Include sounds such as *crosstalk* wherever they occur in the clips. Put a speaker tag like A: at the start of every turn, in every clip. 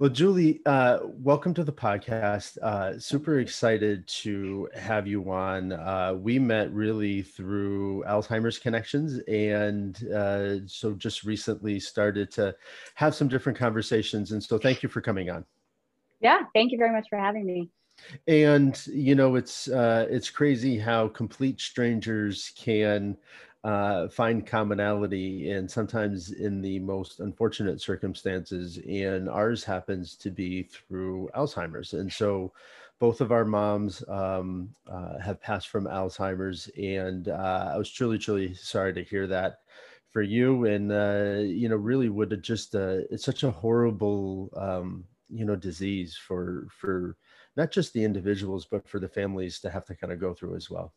A: Well, Julie, uh, welcome to the podcast. Uh, super excited to have you on. Uh, we met really through Alzheimer's Connections, and uh, so just recently started to have some different conversations. And so, thank you for coming on.
B: Yeah, thank you very much for having me.
A: And you know, it's uh, it's crazy how complete strangers can uh, find commonality and sometimes in the most unfortunate circumstances. And ours happens to be through Alzheimer's. And so both of our moms um, uh, have passed from Alzheimer's. And uh, I was truly, truly sorry to hear that for you. And, uh, you know, really would have just, uh, it's such a horrible, um, you know, disease for, for not just the individuals, but for the families to have to kind of go through as well.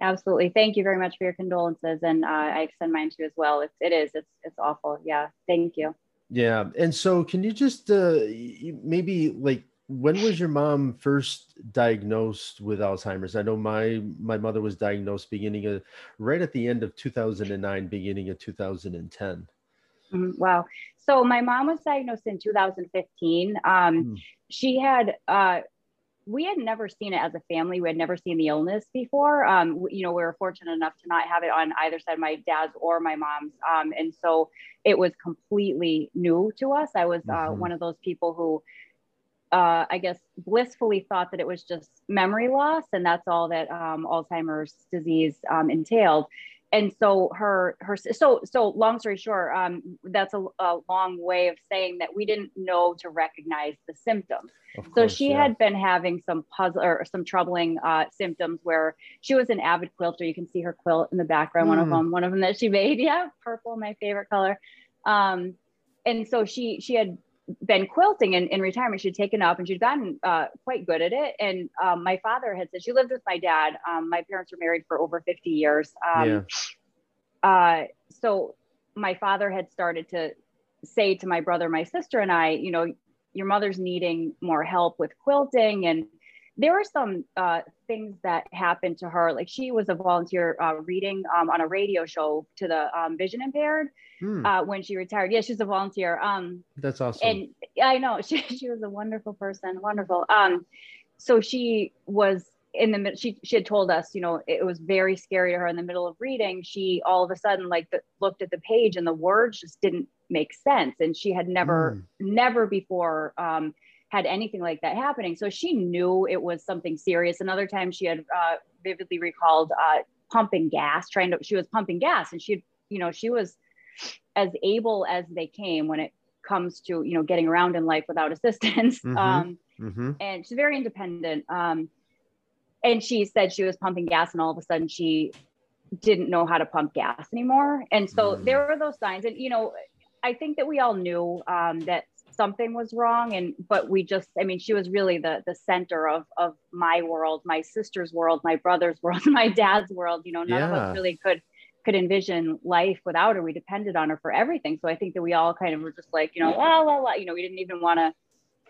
B: Absolutely. Thank you very much for your condolences. And uh, I extend mine to you as well. It's, it is, it's, it's awful. Yeah. Thank you.
A: Yeah. And so can you just uh, maybe like, when was your mom first diagnosed with Alzheimer's? I know my my mother was diagnosed beginning of right at the end of 2009, beginning of 2010.
B: Mm-hmm. Wow. So my mom was diagnosed in 2015. Um, mm. She had uh, we had never seen it as a family. We had never seen the illness before. Um, you know, we were fortunate enough to not have it on either side, my dad's or my mom's. Um, and so it was completely new to us. I was uh, mm-hmm. one of those people who, uh, I guess, blissfully thought that it was just memory loss, and that's all that um, Alzheimer's disease um, entailed and so her her so so long story short um, that's a, a, long way of saying that we didn't know to recognize the symptoms course, so she yeah. had been having some puzzle or some troubling uh, symptoms where she was an avid quilter you can see her quilt in the background mm. one of hmm. them one of them that she made *laughs* yeah purple my favorite color um, and so she she had been quilting in, in retirement. She'd taken up and she'd gotten uh, quite good at it. And um, my father had said she lived with my dad. Um, my parents were married for over 50 years. Um, yeah. uh, so my father had started to say to my brother, my sister, and I, you know, your mother's needing more help with quilting and there were some uh, things that happened to her. Like she was a volunteer uh, reading um, on a radio show to the um, vision impaired hmm. uh, when she retired. Yeah, she's a volunteer. Um,
A: That's awesome.
B: And I know *laughs* she, she was a wonderful person, wonderful. Um, so she was in the middle. She she had told us, you know, it was very scary to her in the middle of reading. She all of a sudden like the, looked at the page and the words just didn't make sense, and she had never hmm. never before. Um, had anything like that happening. So she knew it was something serious. Another time she had uh, vividly recalled uh, pumping gas, trying to, she was pumping gas and she, you know, she was as able as they came when it comes to, you know, getting around in life without *laughs* assistance. Mm-hmm. Um, mm-hmm. And she's very independent. Um, and she said she was pumping gas and all of a sudden she didn't know how to pump gas anymore. And so mm. there were those signs. And, you know, I think that we all knew um, that something was wrong and but we just i mean she was really the the center of of my world my sister's world my brother's *laughs* world my dad's world you know none yeah. of us really could could envision life without her. We depended on her for everything. So i think that we all kind of were just like you know la la la you know we didn't even want to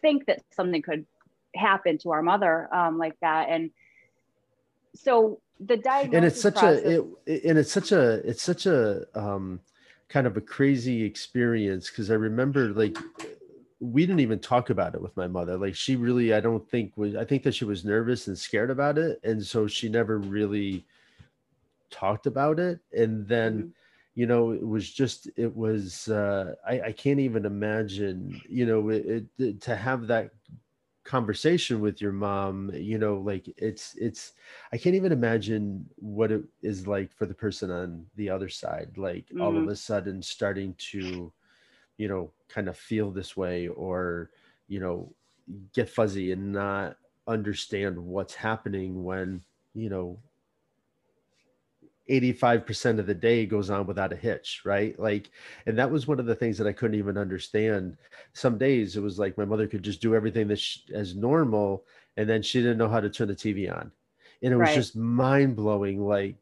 B: think that something could happen to our mother um, like that. And so the diagnosis
A: and it's such process, a it, and it's such a it's such a um kind of a crazy experience because i remember like we didn't even talk about it with my mother. Like she really, I don't think was, I think that she was nervous and scared about it. And so she never really talked about it. And then, mm-hmm. you know, it was just, it was, uh, I, I can't even imagine, you know, it, it, to have that conversation with your mom, you know, like it's, it's, I can't even imagine what it is like for the person on the other side, like mm-hmm. all of mm-hmm. a sudden starting to, you know kind of feel this way or you know get fuzzy and not understand what's happening when you know 85% of the day goes on without a hitch right? Like and that was one of the things that i couldn't even understand. Some days it was like my mother could just do everything that she, as normal and then she didn't know how to turn the tv on. And it was right. just mind-blowing like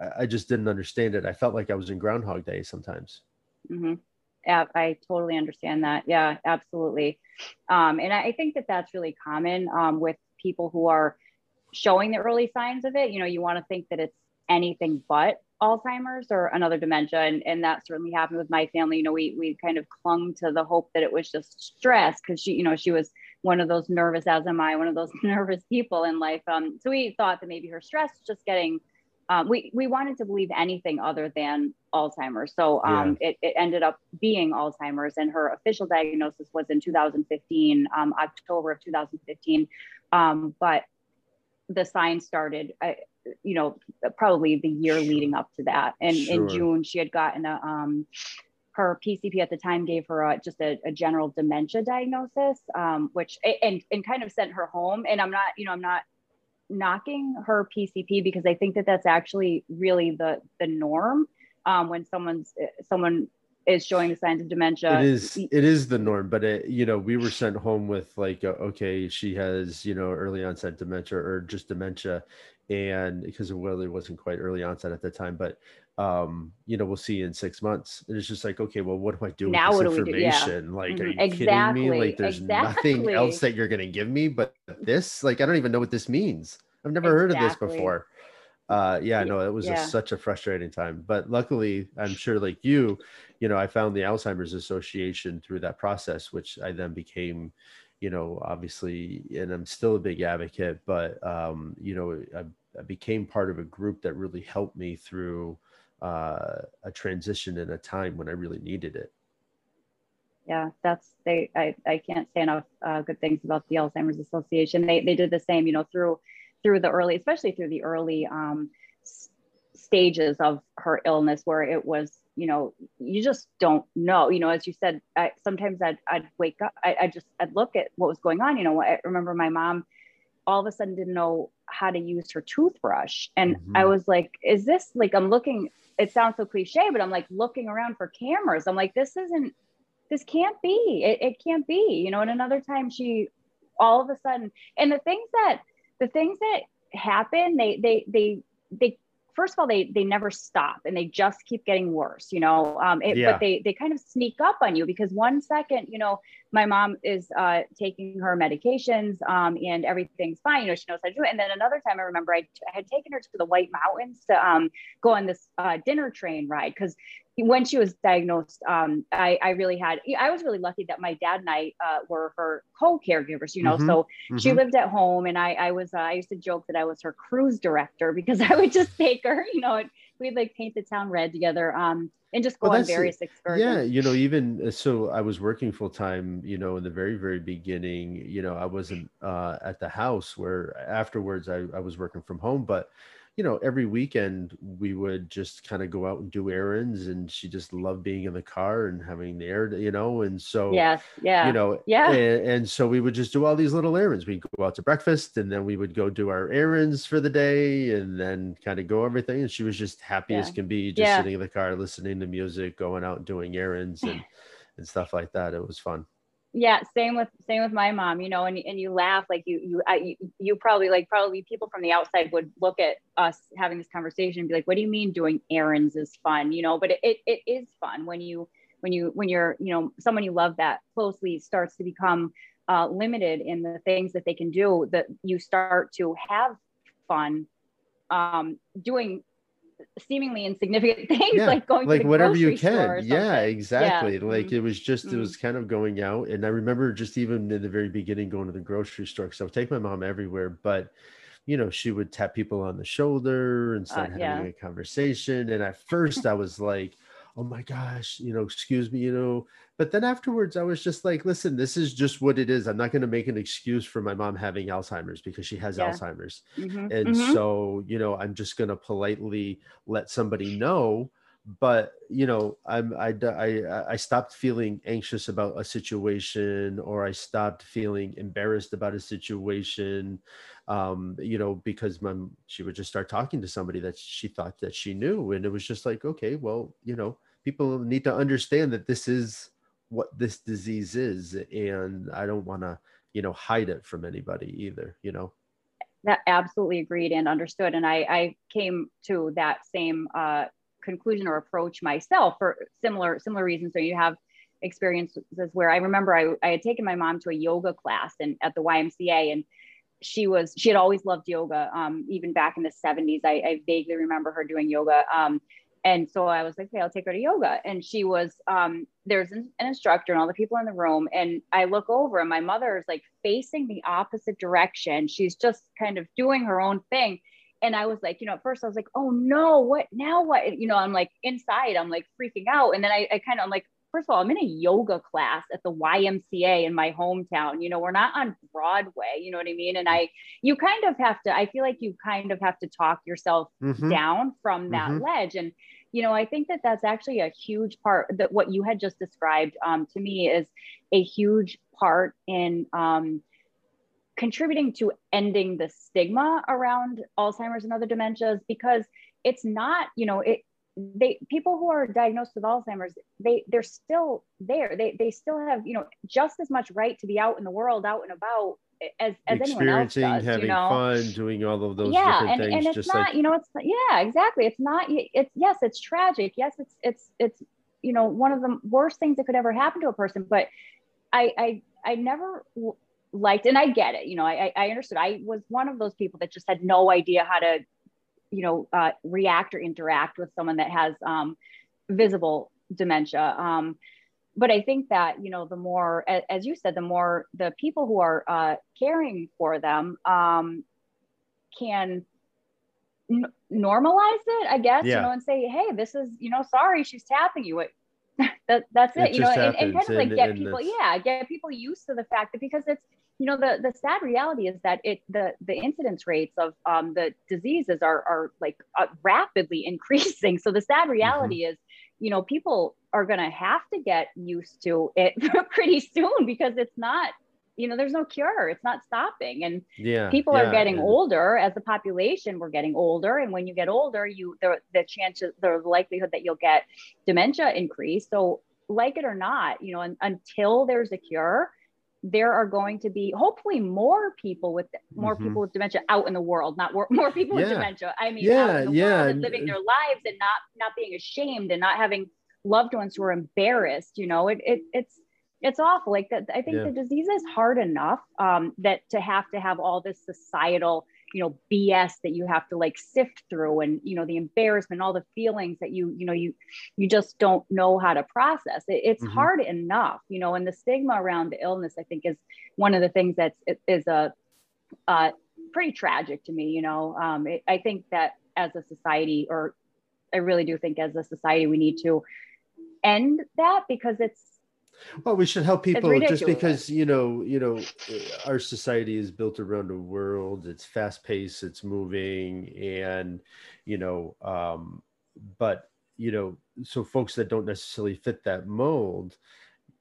A: I, I just didn't understand it. I felt like i was in groundhog day sometimes.
B: Mm-hmm. I totally understand that. Yeah, absolutely. Um, and I think that that's really common um, with people who are showing the early signs of it. You know, you want to think that it's anything but Alzheimer's or another dementia. And, and that certainly happened with my family. You know, we, we kind of clung to the hope that it was just stress because she, you know, she was one of those nervous, as am I, one of those *laughs* nervous people in life. Um, so we thought that maybe her stress just getting, um, we, we wanted to believe anything other than Alzheimer's. So um, yeah. it, it ended up being Alzheimer's and her official diagnosis was in 2015, um, October of 2015. Um, but the signs started, I, you know, probably the year leading up to that. And sure. in June, she had gotten a, um, her PCP at the time gave her a, just a, a, general dementia diagnosis, um, which and and kind of sent her home. And I'm not, you know, I'm not knocking her PCP because I think that that's actually really the the norm um, when someone's someone is showing the signs of dementia.
A: It is it is the norm, but it, you know we were sent home with like okay she has you know early onset dementia or just dementia, and because it really wasn't quite early onset at the time, but um, you know, we'll see in six months. And it's just like, okay, well, what do I do now with this information? Yeah. Like, mm-hmm. are you exactly. kidding me? Like, there's exactly. nothing else that you're gonna give me but this. Like, I don't even know what this means. I've never exactly. heard of this before. Uh, yeah, no, it was yeah. a, such a frustrating time. But luckily, I'm sure, like you, you know, I found the Alzheimer's Association through that process, which I then became, you know, obviously, and I'm still a big advocate. But um, you know, I, I became part of a group that really helped me through uh, a transition in a time when I really needed it.
B: Yeah, that's they. I, I can't say enough uh, good things about the Alzheimer's Association. They they did the same, you know, through through the early, especially through the early um, stages of her illness, where it was, you know, you just don't know. You know, as you said, I, sometimes I'd I'd wake up, I, I just I'd look at what was going on. You know, I remember my mom all of a sudden didn't know how to use her toothbrush, and mm-hmm. I was like, is this like I'm looking it sounds so cliche, but I'm like looking around for cameras. I'm like, this isn't, this can't be, it, it can't be, you know, and another time she all of a sudden, and the things that, the things that happen, they, they, they, they first of all, they they never stop and they just keep getting worse, you know. Um, it, yeah. But they they kind of sneak up on you because one second, you know, my mom is uh, taking her medications um, and everything's fine. You know, she knows how to do it. And then another time, I remember I, t- I had taken her to the White Mountains to um, go on this uh, dinner train ride because when she was diagnosed, um, I, I, really had, I was really lucky that my dad and I uh, were her co-caregivers, you know, mm-hmm, so mm-hmm. she lived at home and I, I was, uh, I used to joke that I was her cruise director because *laughs* I would just take her, you know, we'd like paint the town red together um, and just go well, on various excursions.
A: Yeah. You know, even uh, so I was working full time, you know, in the very, very beginning, you know, I wasn't uh, at the house where afterwards I, I was working from home, but you know, every weekend we would just kind of go out and do errands, and she just loved being in the car and having the air, you know, and so
B: yeah, yeah,
A: you know,
B: yeah,
A: and, and so we would just do all these little errands. We'd go out to breakfast, and then we would go do our errands for the day, and then kind of go everything. And she was just happy yeah. as can be, just yeah. sitting in the car, listening to music, going out and doing errands and *sighs* and stuff like that. It was fun
B: yeah same with same with my mom you know and, and you laugh like you you, I, you probably like probably people from the outside would look at us having this conversation and be like what do you mean doing errands is fun? You know but it, it, it is fun when you when you when you're you know someone you love that closely starts to become uh, limited in the things that they can do that you start to have fun um, doing seemingly insignificant *laughs* things yeah, like going
A: like whatever you can yeah exactly yeah. like mm-hmm. it was just mm-hmm. it was kind of going out and i remember just even in the very beginning going to the grocery store because i would take my mom everywhere but you know she would tap people on the shoulder and start uh, having yeah. a conversation and at first i was like oh my gosh, you know, excuse me, you know. But then afterwards, I was just like, listen, this is just what it is. I'm not going to make an excuse for my mom having Alzheimer's because she has yeah. Alzheimer's. Mm-hmm. And mm-hmm. so, you know, I'm just going to politely let somebody know. But you know, I'm I, I I stopped feeling anxious about a situation, or I stopped feeling embarrassed about a situation um, you know, because my she would just start talking to somebody that she thought that she knew, and it was just like, okay, well, you know, people need to understand that this is what this disease is, and I don't want to, you know, hide it from anybody either, you know.
B: That absolutely agreed and understood, and I I came to that same uh, conclusion or approach myself for similar similar reasons. So you have experiences where I remember I, I had taken my mom to a yoga class and at the YMCA and she was she had always loved yoga um, even back in the 70s I, I, vaguely remember her doing yoga um, and so i was like okay i'll take her to yoga. And she was um, there's an, instructor and all the people in the room. And i look over and my mother is like facing the opposite direction. She's just kind of doing her own thing. And i was like you know at first i was like oh no what now what? You know i'm like inside. I'm like freaking out. And then i, I kind of i'm like first of all, I'm in a yoga class at the YMCA in my hometown. You know, we're not on Broadway, you know what I mean? And I, you kind of have to, I feel like you kind of have to talk yourself mm-hmm. down from that mm-hmm. ledge. And, you know, I think that that's actually a huge part that what you had just described um, to me is a huge part in um, contributing to ending the stigma around Alzheimer's and other dementias because it's not, you know, it, they people who are diagnosed with alzheimer's they they're still there. They they still have you know just as much right to be out in the world out and about as, as
A: experiencing
B: anyone else does,
A: having
B: you know?
A: fun doing all of those
B: yeah
A: and,
B: and it's not like... you know it's yeah exactly. It's not it's yes it's tragic. Yes it's it's it's you know one of the worst things that could ever happen to a person but i i i never liked and i get it you know i i understood. I was one of those people that just had no idea how to you know uh, react or interact with someone that has um, visible dementia um, but i think that you know the more as you said the more the people who are uh, caring for them um, can n- normalize it i guess yeah. you know and say hey this is you know sorry she's tapping you it, *laughs* that, that's it, it you know and, and, kind of like and, get people yeah get people used to the fact that because it's you know the the sad reality is that it the the incidence rates of um, the diseases are are like uh, rapidly *laughs* increasing so the sad mm-hmm. reality mm-hmm. is you know people are going to have to get used to it *laughs* pretty soon because it's not you know there's no cure it's not stopping and
A: yeah
B: people
A: yeah,
B: are getting yeah. older as a population we're getting older and when you get older you the, the chances the likelihood that you'll get dementia increase so like it or not you know un, until there's a cure there are going to be hopefully more people with more mm-hmm. people with dementia out in the world, not more, *laughs* more people yeah. with dementia. I mean,
A: yeah, yeah,
B: and living their lives and not not being ashamed and not having loved ones who are embarrassed. You know, it, it it's it's awful. Like that, I think yeah. the disease is hard enough um, that to have to have all this societal you know bs that you have to like sift through and you know the embarrassment all the feelings that you you know you you just don't know how to process it, it's mm-hmm. hard enough you know and the stigma around the illness i think is one of the things that's is a uh, pretty tragic to me you know um, it, i think that as a society or i really do think as a society we need to end that because it's
A: well, we should help people just because you know, you know, our society is built around the world. It's fast paced, it's moving, and you know, um, but you know, so folks that don't necessarily fit that mold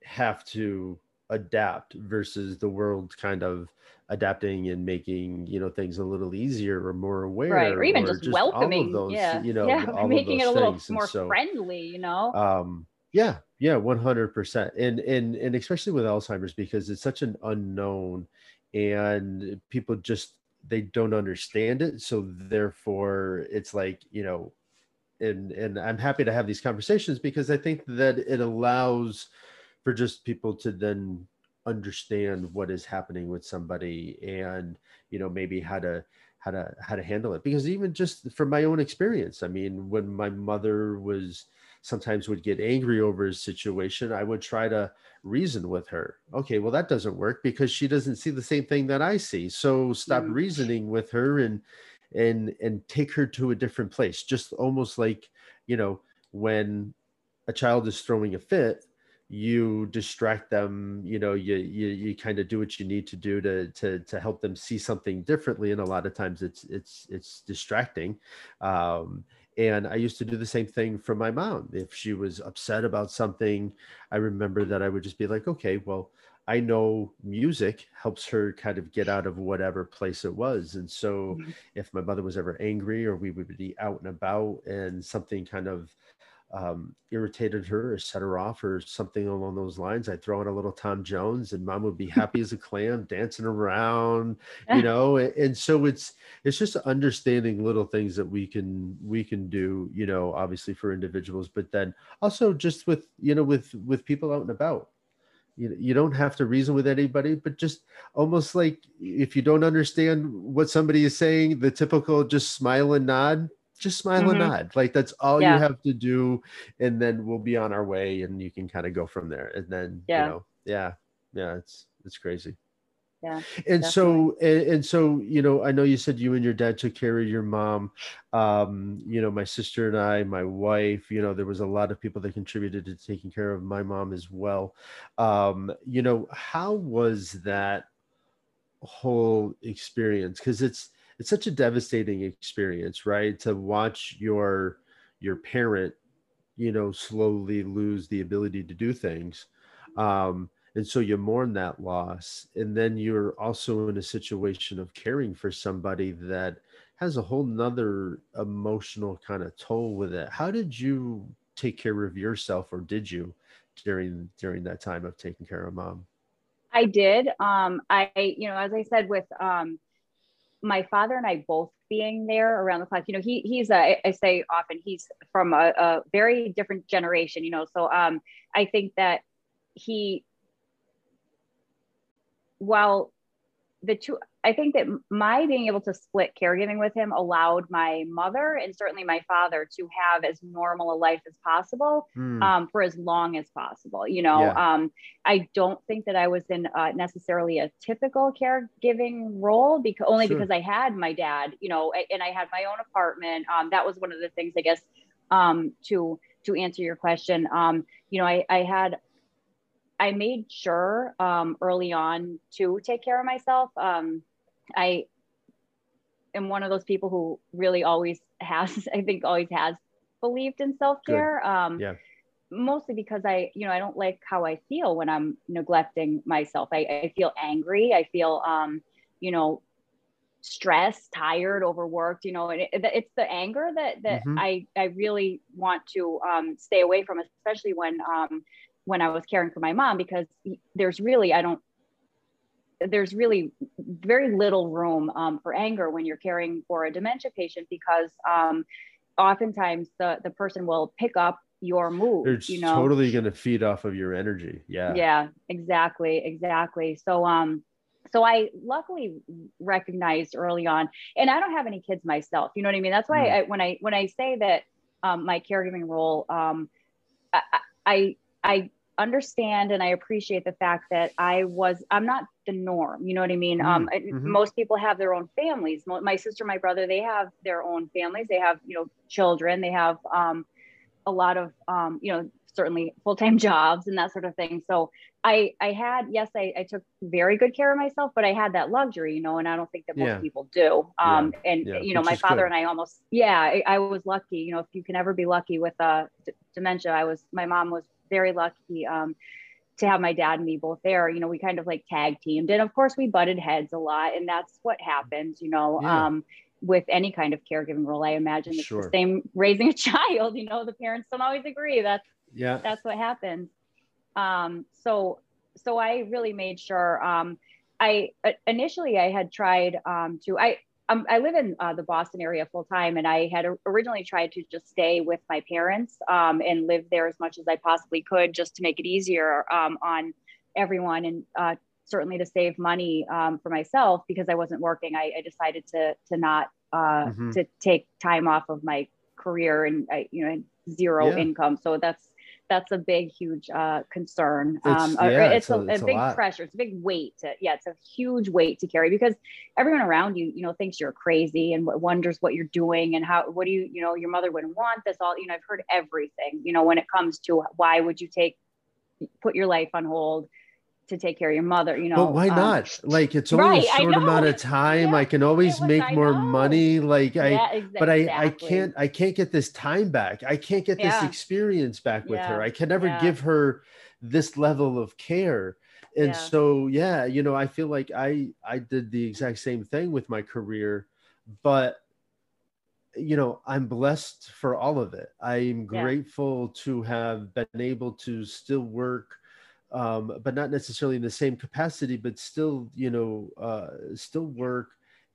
A: have to adapt versus the world kind of adapting and making you know things a little easier or more aware
B: right or even or just, just welcoming
A: those,
B: yeah
A: you know
B: yeah *laughs* making it a little more
A: so,
B: friendly you know?
A: um yeah, yeah, one hundred percent, and and and especially with Alzheimer's because it's such an unknown, and people just they don't understand it, so therefore it's like you know, and and I'm happy to have these conversations because I think that it allows for just people to then understand what is happening with somebody and you know maybe how to how to how to handle it. Because even just from my own experience i mean when my mother was sometimes would get angry over a situation, I would try to reason with her. Okay, well, that doesn't work because she doesn't see the same thing that I see. So stop mm. reasoning with her and and and take her to a different place. Just almost like, you know, when a child is throwing a fit, you distract them you know you you, you kind of do what you need to do to to to help them see something differently and a lot of times it's it's it's distracting um and I used to do the same thing for my mom. If she was upset about something, I remember that I would just be like, okay, well, I know music helps her kind of get out of whatever place it was. And so mm-hmm. if my mother was ever angry or we would be out and about and something kind of um, irritated her or set her off or something along those lines, I'd throw in a little Tom Jones and mom would be *laughs* happy as a clam dancing around, you *laughs* know? and so it's, it's just understanding little things that we can, we can do, you know, obviously for individuals, but then also just with, you know, with, with people out and about, you, you don't have to reason with anybody but just almost like if you don't understand what somebody is saying the typical just smile and nod just smile mm-hmm. and nod like that's all yeah. you have to do and then we'll be on our way and you can kind of go from there and then yeah. you know yeah yeah it's it's crazy
B: yeah
A: and definitely. so and, and, so you know i know you said you and your dad took care of your mom um you know my sister and i my wife you know there was a lot of people that contributed to taking care of my mom as well um you know how was that whole experience because it's it's such a devastating experience right? To watch your your parent you know slowly lose the ability to do things. Um and so you mourn that loss and then you're also in a situation of caring for somebody that has a whole nother emotional kind of toll with it. How did you take care of yourself or did you during during that time of taking care of mom?
B: I did. Um i you know as i said with um my father and i both being there around the clock you know he he's a i say often he's from a, a very different generation you know so um i think that he while the two i think that my being able to split caregiving with him allowed my mother and certainly my father to have as normal a life as possible mm. um, for as long as possible you know yeah. um, i don't think that i was in uh, necessarily a typical caregiving role because only sure. because i had my dad you know and i had my own apartment um, that was one of the things i guess um, to to answer your question um, you know I, I had I made sure um, early on to take care of myself. Um, I am one of those people who really always has, *laughs* I think, always has believed in self care. Um, yeah. Mostly because I, you know, I don't like how I feel when I'm neglecting myself. I, I feel angry. I feel, um, you know, stressed, tired, overworked. You know, and it, it's the anger that that mm-hmm. I I really want to um, stay away from, especially when um, when I was caring for my mom because there's really I don't there's really very little room um, for anger when you're caring for a dementia patient because um, oftentimes the the person will pick up your mood.
A: They're
B: you know,
A: totally going to feed off of your energy. Yeah.
B: Yeah. Exactly. Exactly. So um, so I luckily recognized early on, and I don't have any kids myself. You know what I mean? That's why mm. I, when I when I say that um, my caregiving role, um, I, I I understand and I appreciate the fact that I was, I'm not the norm. You know what I mean? Um, mm-hmm. Um, most people have their own families. My sister, my brother, they have their own families. They have, you know, children. They have um, a lot of, um, you know, certainly full-time *laughs* jobs and that sort of thing. So I, I had, yes, I, I took very good care of myself, but I had that luxury, you know, and I don't think that most yeah. people do. Um, yeah. and yeah. you know, Which my father good. and I almost, yeah, I, I, was lucky, you know, if you can ever be lucky with uh, d- dementia, I was, my mom was very lucky um, to have my dad and me both there. You know, we kind of like tag teamed, and of course, we butted heads a lot, and that's what happens. You know, yeah. um, with any kind of caregiving role, I imagine it's sure. the same *laughs* raising a child. You know, the parents don't always agree. That's yeah, that's what happens. Um, so, so I really made sure. Um, I initially I had tried um, to I um, I live in uh, the Boston area full time, and I had originally tried to just stay with my parents um, and live there as much as I possibly could, just to make it easier um, on everyone, and uh, certainly to save money um, for myself because I wasn't working. I, I decided to to not uh, mm-hmm. to take time off of my career and I, you know zero yeah. income. So that's that's a big, huge uh, concern. Um, it's, yeah, it's, it's, a, it's a big a pressure. It's a big weight. To, yeah, it's a huge weight to carry because everyone around you, you know, thinks you're crazy and wonders what you're doing and how. What do you, you know, your mother wouldn't want this. All you know, I've heard everything. You know, when it comes to why would you take, put your life on hold to take care of your mother, you know.
A: But why um, not? Like it's only right, a short amount of *laughs* time. Yeah, I can always make I more know. money. Like I exactly. but I I can't I can't get this time back. I can't get yeah. this experience back with her. I can never give her this level of care. And so yeah, you know, I feel like I I did the exact same thing with my career, but you know, I'm blessed for all of it. I'm grateful to have been able to still work um, but not necessarily in the same capacity, but still, you know, uh, still work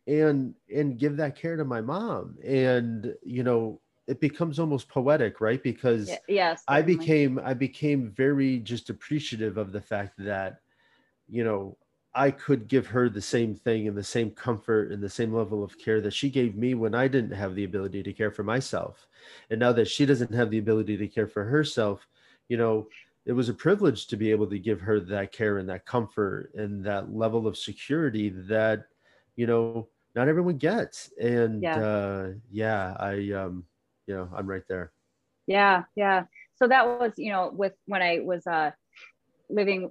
A: and and give that care to my mom. And you know, it becomes almost poetic right? Because
B: yes
A: i became i became very just appreciative of the fact that you know i could give her the same thing and the same comfort and the same level of care that she gave me when i didn't have the ability to care for myself. And now that she doesn't have the ability to care for herself you know it was a privilege to be able to give her that care and that comfort and that level of security that you know not everyone gets and
B: Yeah.
A: uh yeah i um you know i'm right there
B: yeah yeah so that was you know with when i was uh living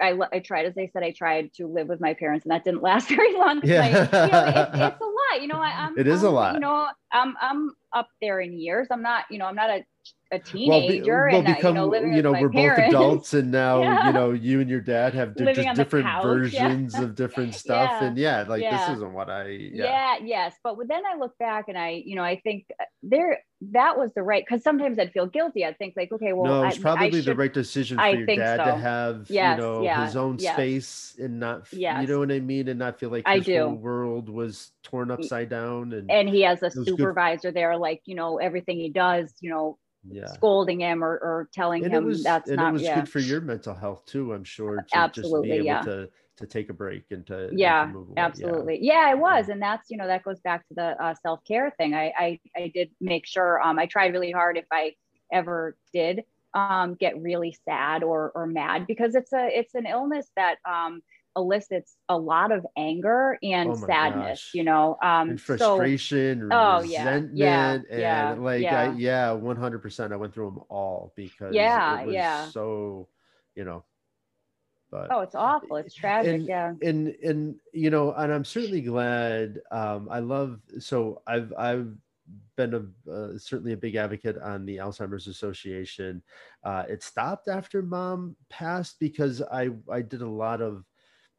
B: I, I tried as i said i tried to live with my parents and that didn't *laughs* last very long I- you know,
A: Yeah.
B: it's, *laughs* a lot you know I, i'm
A: It is a
B: I'm,
A: lot.
B: you know i'm i'm up there in years i'm not you know i'm not a, a
A: well, be-
B: teenager
A: we'll
B: and uh, you
A: become
B: know
A: you know we're
B: parents.
A: both adults and *laughs* now
B: Yeah.
A: you know you and your dad have
B: Living
A: just different
B: couch, *laughs* yeah.
A: versions of different stuff
B: Yeah.
A: and yeah like
B: Yeah.
A: this isn't what i yeah,
B: yeah. yes but then i look back and i you know i think there that was the right because sometimes i'd feel guilty i'd think like okay well
A: no
B: I,
A: it's
B: I
A: probably the
B: should-
A: right decision for
B: I
A: your dad
B: so.
A: to have
B: Yes,
A: you know
B: yeah,
A: his own
B: yes.
A: space and not f- you know what i mean and not feel like
B: I do.
A: world was torn upside down and,
B: and he has a
A: was good.
B: supervisor there like you know everything he does you know
A: yeah
B: scolding him or, or telling
A: and
B: him
A: was
B: that's
A: and
B: not
A: it was
B: yeah
A: good for your mental health too i'm sure to just
B: Absolutely,
A: be able
B: yeah.
A: to to take a break and to and to
B: yeah
A: away. Yeah.
B: absolutely yeah. it was and that's you know that goes back to the uh, self-care thing I, I i did make sure um i tried really hard if i ever did um get really sad or or mad because it's a it's an illness that um elicits a lot of anger and
A: Oh
B: sadness
A: gosh.
B: you know um
A: and
B: so
A: frustration,
B: Oh, yeah,
A: resentment,
B: yeah,
A: and
B: yeah,
A: like
B: yeah.
A: I, yeah, one hundred percent. I went through them all because
B: Yeah,
A: it was
B: yeah.
A: so, you know. But
B: oh it's awful it's tragic
A: and,
B: yeah
A: and and you know, and I'm certainly glad. Um, I love so I've I've been a uh, certainly a big advocate on the Alzheimer's Association. Uh, it stopped after mom passed because I I did a lot of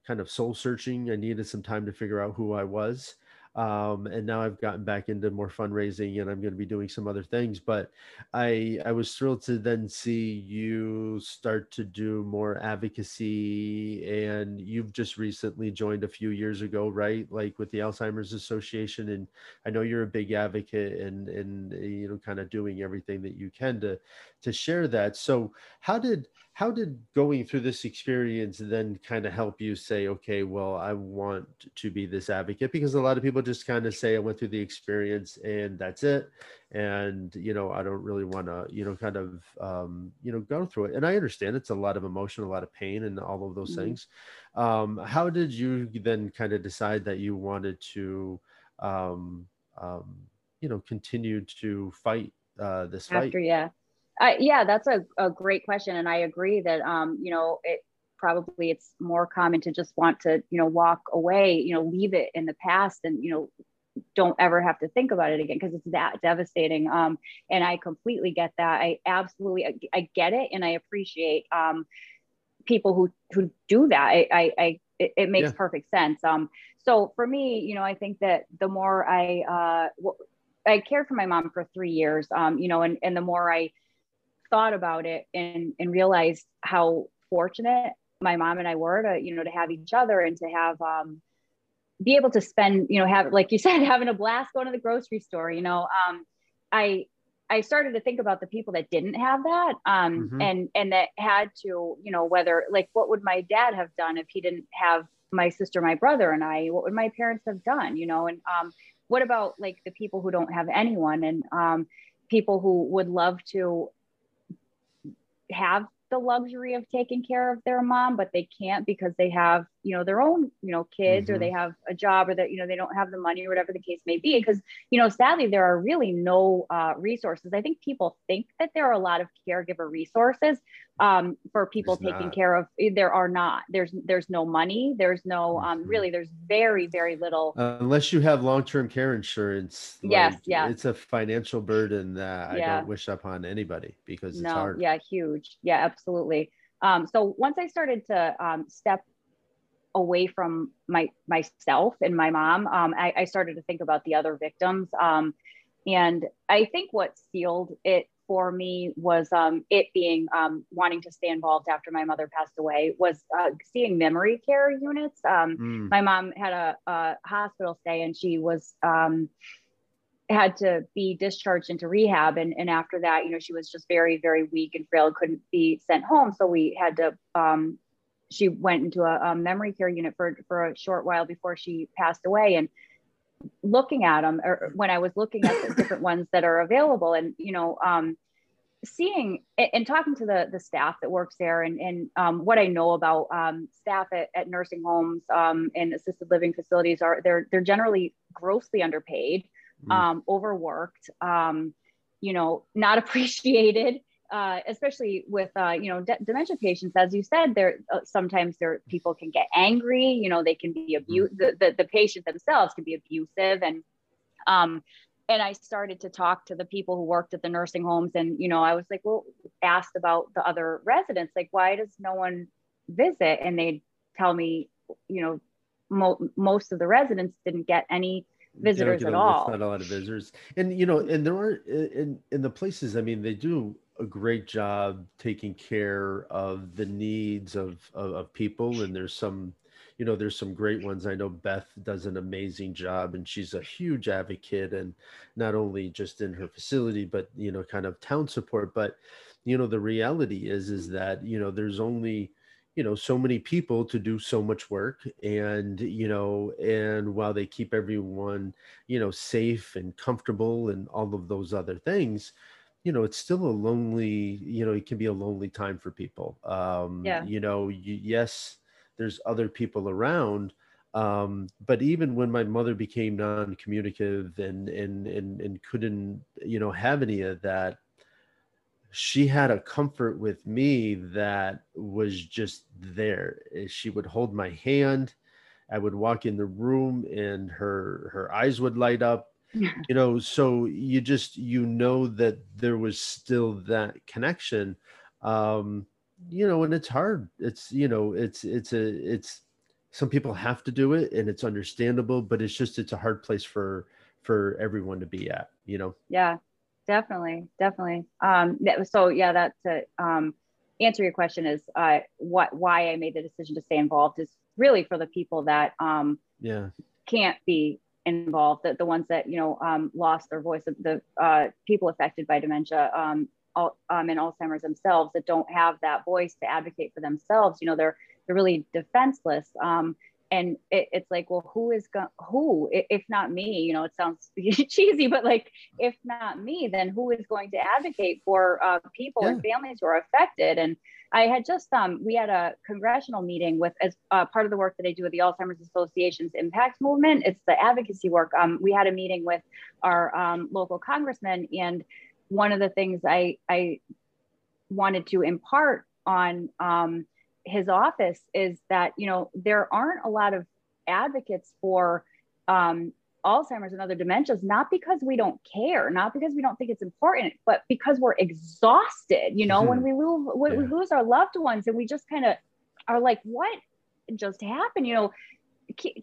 A: kind of soul searching. I needed some time to figure out who I was. Um, and now I've gotten back into more fundraising and I'm going to be doing some other things. But I I was thrilled to then see you start to do more advocacy and you've just recently joined a few years ago, right? Like with the Alzheimer's Association. And I know you're a big advocate and and you know kind of doing everything that you can to to share that. So how did how did going through this experience then kind of help you say okay well i want to be this advocate because a lot of people just kind of say i went through the experience and that's it. And you know i don't really want to you know kind of um, you know go through it. And i understand it's a lot of emotion a lot of pain and all of those
B: Mhm.
A: things. Um, how did you then kind of decide that you wanted to um, um, you know continue to fight uh, this fight?
B: After yeah uh, yeah that's a, a great question and i agree that um you know it probably it's more common to just want to you know walk away you know leave it in the past and you know don't ever have to think about it again because it's that devastating um and i completely get that i absolutely I, I get it and i appreciate um people who who do that i i, I it, it makes
A: Yeah.
B: perfect sense um so for me you know i think that the more i uh w- i cared for my mom for three years um you know and and the more i thought about it and and realized how fortunate my mom and I were to you know to have each other and to have um be able to spend you know have like you *laughs* said having a blast going to the grocery store you know um I I started to think about the people that didn't have that um
A: Mhm.
B: and and that had to you know whether like what would my dad have done if he didn't have my sister my brother and I? What would my parents have done you know? And um what about like the people who don't have anyone? And um people who would love to have the luxury of taking care of their mom but they can't because they have you know their own you know kids or
A: Mhm.
B: they have a job or that you know they don't have the money or whatever the case may be. Because you know sadly there are really no uh, resources. I think people think that there are a lot of caregiver resources um, for people
A: There's
B: taking
A: not.
B: care of there are not. There's there's no money. There's no um, really there's very very little.
A: Uh, unless you have long-term care insurance
B: Yes, yeah.
A: it's a financial burden that i don't wish upon anybody because it's
B: no.
A: hard.
B: Yeah huge. Yeah absolutely. Um, so once i started to um, step away from my myself and my mom um, I, I started to think about the other victims um, and i think what sealed it for me was um, it being um, wanting to stay involved after my mother passed away was uh, seeing memory care units um,
A: Mm,
B: my mom had a, a hospital stay and she was um, had to be discharged into rehab and, and after that you know she was just very very weak and frail couldn't be sent home. So we had to um, she went into a, a, memory care unit for for a short while before she passed away and looking at them or when i was looking at the *laughs* different ones that are available and you know um, seeing and talking to the the staff that works there and and um, what I know about um, staff at, at, nursing homes um, and assisted living facilities are they're they're generally grossly underpaid, mm. overworked, um, you know, not *laughs* appreciated. Uh, especially with uh, you know de- dementia patients, as you said, there uh, sometimes there people can get angry. You know, they can be abuse. Mm. The, the the patient themselves can be abusive, and um, and I started to talk to the people who worked at the nursing homes. And, you know, I was like, well, asked about the other residents, like, why does no one visit? And they'd tell me, you know, mo- most of the residents didn't get any visitors at all.
A: Not a lot of visitors. And, you know, and there are in, in the places, I mean, they do a great job taking care of the needs of, of, of people. And there's some, you know, there's some great ones. I know Beth does an amazing job and she's a huge advocate and not only just in her facility, but, you know, kind of town support. But, you know, the reality is, is that, you know, there's only, you know, so many people to do so much work. And, you know, and while they keep everyone, you know, safe and comfortable and all of those other things, you know it's still a lonely you know it can be a lonely time for people um yeah. you know you, yes there's other people around um, but even when my mother became non-communicative and, and and and couldn't you know have any of that she had a comfort with me that was just there eh, she would hold my hand i would walk in the room and her her eyes would light up you know so you just you know that there was still that connection um you know, and it's hard. It's you know, it's it's a it's some people have to do it, and it's understandable, but it's just it's a hard place for for everyone to be at. You know.
B: Yeah, definitely, definitely. Um, so yeah, that to um, answer your question is uh, what why I made the decision to stay involved is really for the people that um,
A: yeah
B: can't be involved the, the ones that you know um, lost their voice of the uh, people affected by dementia um, um, and Alzheimer's themselves that don't have that voice to advocate for themselves. You know, they're they're really defenseless. Um, and it, it's like, well, who is going who, if not me? You know, it sounds *laughs* cheesy, but like, if not me, then who is going to advocate for uh, people yeah. and families who are affected? And I had just um, we had a congressional meeting with as uh, part of the work that I do with the Alzheimer's Association's Impact Movement. It's the advocacy work. Um, we had a meeting with our um, local congressman and one of the things I, I wanted to impart on um, his office is that, you know, there aren't a lot of advocates for um, Alzheimer's and other dementias, not because we don't care, not because we don't think it's important, but because we're exhausted. You know, mm-hmm. when we lose when yeah. we lose our loved ones, and we just kind of are like, "What just happened?" You know,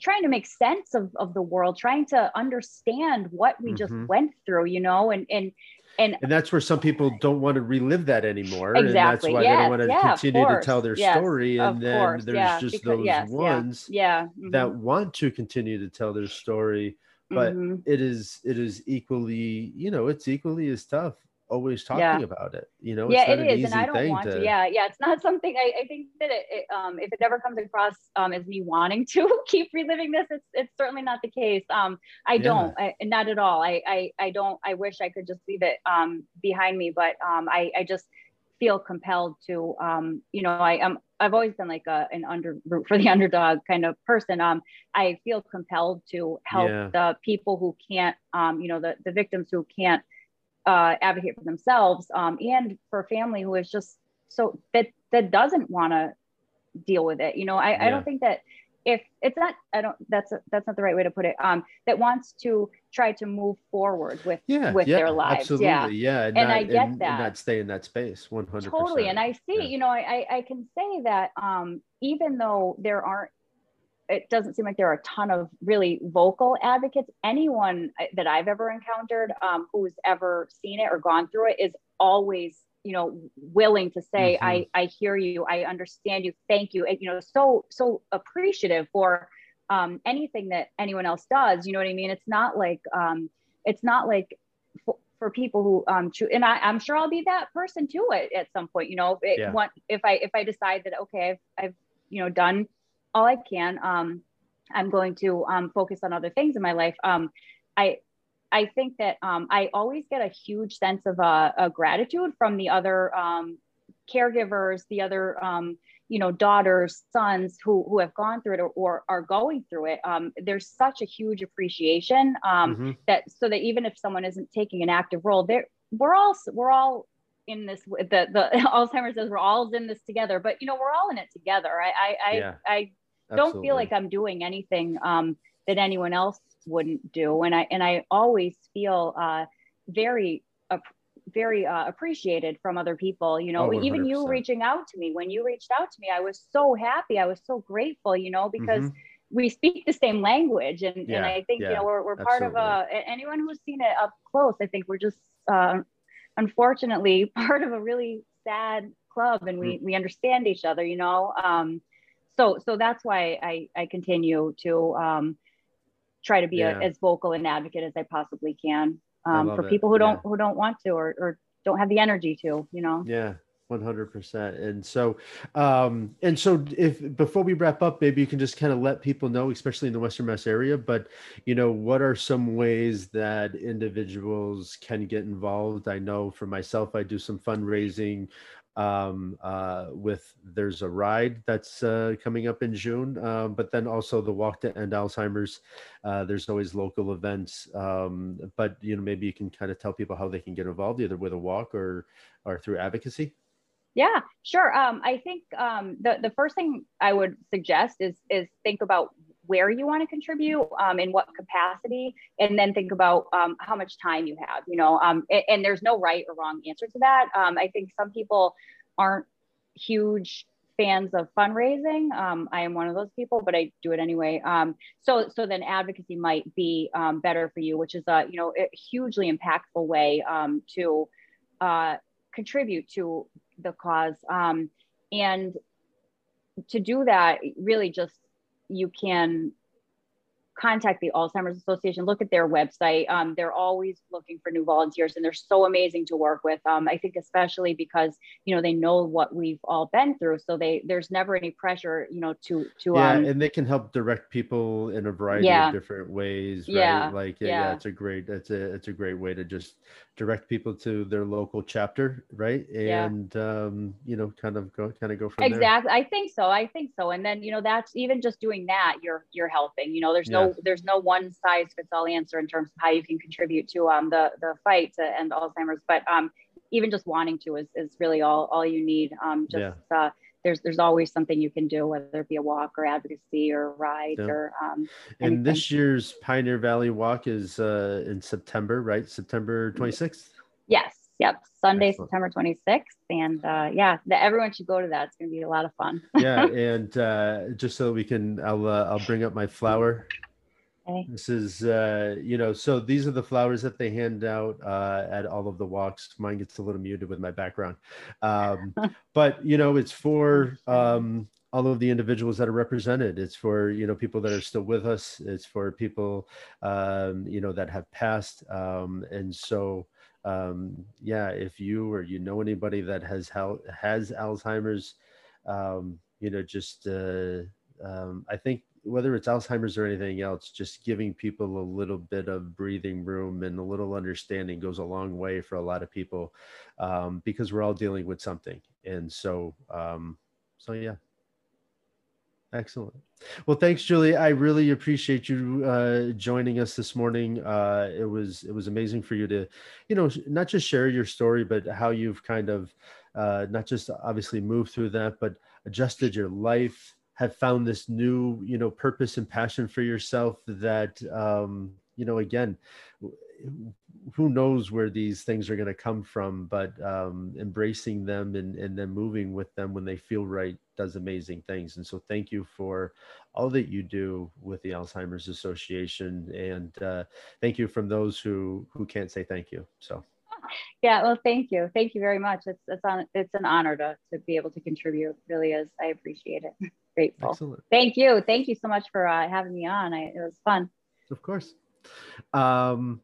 B: trying to make sense of, of the world, trying to understand what we mm-hmm. just went through. You know, and and and,
A: and that's where some people don't want to relive that anymore. Exactly. And that's why yes. they don't want to yeah, continue to tell their yes, story. And then course. there's yeah, just because, those yes, ones
B: yeah.
A: Mm-hmm. that want to continue to tell their story. But mm-hmm. it is it is equally, you know, it's equally as tough always talking yeah. about it. You know,
B: yeah, it is, and I don't want to... to. Yeah, yeah, it's not *laughs* something I, I think that it, it, um, if it ever comes across um, as me wanting to *laughs* keep reliving this, it's it's certainly not the case. Um, I yeah. don't, I, not at all. I, I I don't. I wish I could just leave it um behind me, but um, I I just feel compelled to um, you know, I am. I've always been like a, an under for the *laughs* underdog kind of person. Um, I feel compelled to help yeah. the people who can't, um, you know, the, the victims who can't uh, advocate for themselves um, and for a family who is just so that that doesn't want to deal with it you know I, yeah. I don't think that if it's not i don't that's a, that's not the right way to put it um that wants to try to move forward with yeah, with yeah, their lives absolutely. yeah
A: yeah
B: and, and not, i get and, that
A: and not stay in that space 100
B: totally and i see yeah. you know I, I can say that um even though there aren't it doesn't seem like there are a ton of really vocal advocates. Anyone uh, that I've ever encountered um, who's ever seen it or gone through it is always, you know, willing to say, mm-hmm. "I I hear you, I understand you, thank you," and you know, so so appreciative for um, anything that anyone else does. You know what I mean? It's not like um, it's not like for, for people who um cho- and I, I'm sure I'll be that person too at, at some point. You know, it,
A: Yeah.
B: if I if I decide that okay, I've, I've you know done all I can, um, I'm going to um focus on other things in my life. Um, I I think that um, I always get a huge sense of uh, a gratitude from the other um, caregivers, the other um, you know daughters, sons who who have gone through it or, or are going through it. Um, there's such a huge appreciation um,
A: Mhm.
B: that so that even if someone isn't taking an active role, there we're all we're all in this. The the *laughs* Alzheimer's says we're all in this together, but you know we're all in it together. I I I,
A: Yeah.
B: I don't
A: Absolutely.
B: feel like I'm doing anything um, that anyone else wouldn't do, and I and I always feel uh, very ap- very uh, appreciated from other people. You know,
A: Oh,
B: even you reaching out to me when you reached out to me, I was so happy. I was so grateful. You know, because
A: Mhm.
B: we speak the same language, and
A: Yeah,
B: and I think
A: yeah,
B: you know we're we're part of
A: absolutely.
B: a a- anyone who's seen it up close. I think we're just uh, unfortunately *laughs* part of a really sad club, and we we understand each other. You know. Um, so so that's why I I continue to um, try to be
A: Yeah.
B: a, as vocal an advocate as I possibly can um,
A: love
B: for people who don't who don't want to or, or don't have the energy to you know
A: Yeah, one hundred percent. And so, um, and so, if before we wrap up, maybe you can just kind of let people know, especially in the Western Mass area, but you know, what are some ways that individuals can get involved? I know for myself, I do some fundraising um uh with there's a ride that's uh coming up in june um but then also the walk to end alzheimer's uh there's always local events um but you know maybe you can kind of tell people how they can get involved either with a walk or or through advocacy
B: yeah sure. Um, i think um, the, the first thing i would suggest is is think about where you want to contribute um, in what capacity and then think about um, how much time you have you know um, and, and there's no right or wrong answer to that. Um, i think some people aren't huge fans of fundraising. Um, i am one of those people but i do it anyway. Um, so so then advocacy might be um, better for you which is a you know a hugely impactful way to uh, contribute to the cause. Um, and to do that really just you can contact the alzheimer's association look at their website. Um, they're always looking for new volunteers and they're so amazing to work with. Um, i think especially because you know they know what we've all been through so they there's never any pressure you know to to
A: yeah
B: um
A: and they can help direct people in a variety
B: Yeah.
A: of different ways right?
B: Yeah,
A: like yeah, yeah.
B: yeah.
A: it's a great it's a it's a great way to just direct people to their local chapter right?
B: Yeah.
A: and um you know kind of go kind of go from there.
B: Exactly i think so i think so. And then you know that's even just doing that you're you're helping you know there's no there's no one size fits all answer in terms of how you can contribute to um the the fight to end alzheimer's but um even just wanting to is, is really all all you need. Um just uh there's there's always something you can do whether it be a walk or advocacy or ride
A: Yeah.
B: or um
A: and this year's pioneer valley walk is uh in september right? September 26th
B: yes yep. Sunday
A: Excellent.
B: september 26th and uh yeah the, everyone should go to that. It's gonna be a lot of fun.
A: Yeah *laughs* and uh just so we can i'll uh, i'll bring up my flower
B: Okay.
A: This is, uh, you know, so these are the flowers that they hand out uh, at all of the walks. Mine gets a little muted with my background. Um, *laughs* but, you know, it's for um, all of the individuals that are represented. It's for, you know, people that are still with us. It's for people, um, you know, that have passed. Um, and so, um, yeah, if you or you know anybody that has, has Alzheimer's, um, you know, just, uh, um, I think whether it's Alzheimer's or anything else, just giving people a little bit of breathing room and a little understanding goes a long way for a lot of people um, because we're all dealing with something. And so, um, so yeah. Excellent. Well, thanks, Julie. I really appreciate you uh, joining us this morning. Uh, it was it was amazing for you to, you know, not just share your story, but how you've kind of uh, not just obviously moved through that, but adjusted your life, have found this new, you know, purpose and passion for yourself. That um, you know, again, who knows where these things are going to come from, but um, embracing them and, and then moving with them when they feel right does amazing things. And so, thank you for all that you do with the Alzheimer's Association, and uh, thank you from those who who can't say thank you. So,
B: yeah well thank you thank you very much it's it's on it's an honor to to be able to contribute It really is i appreciate it grateful
A: excellent.
B: thank you thank you so much for uh, having me on I, it was fun
A: Of course. Um,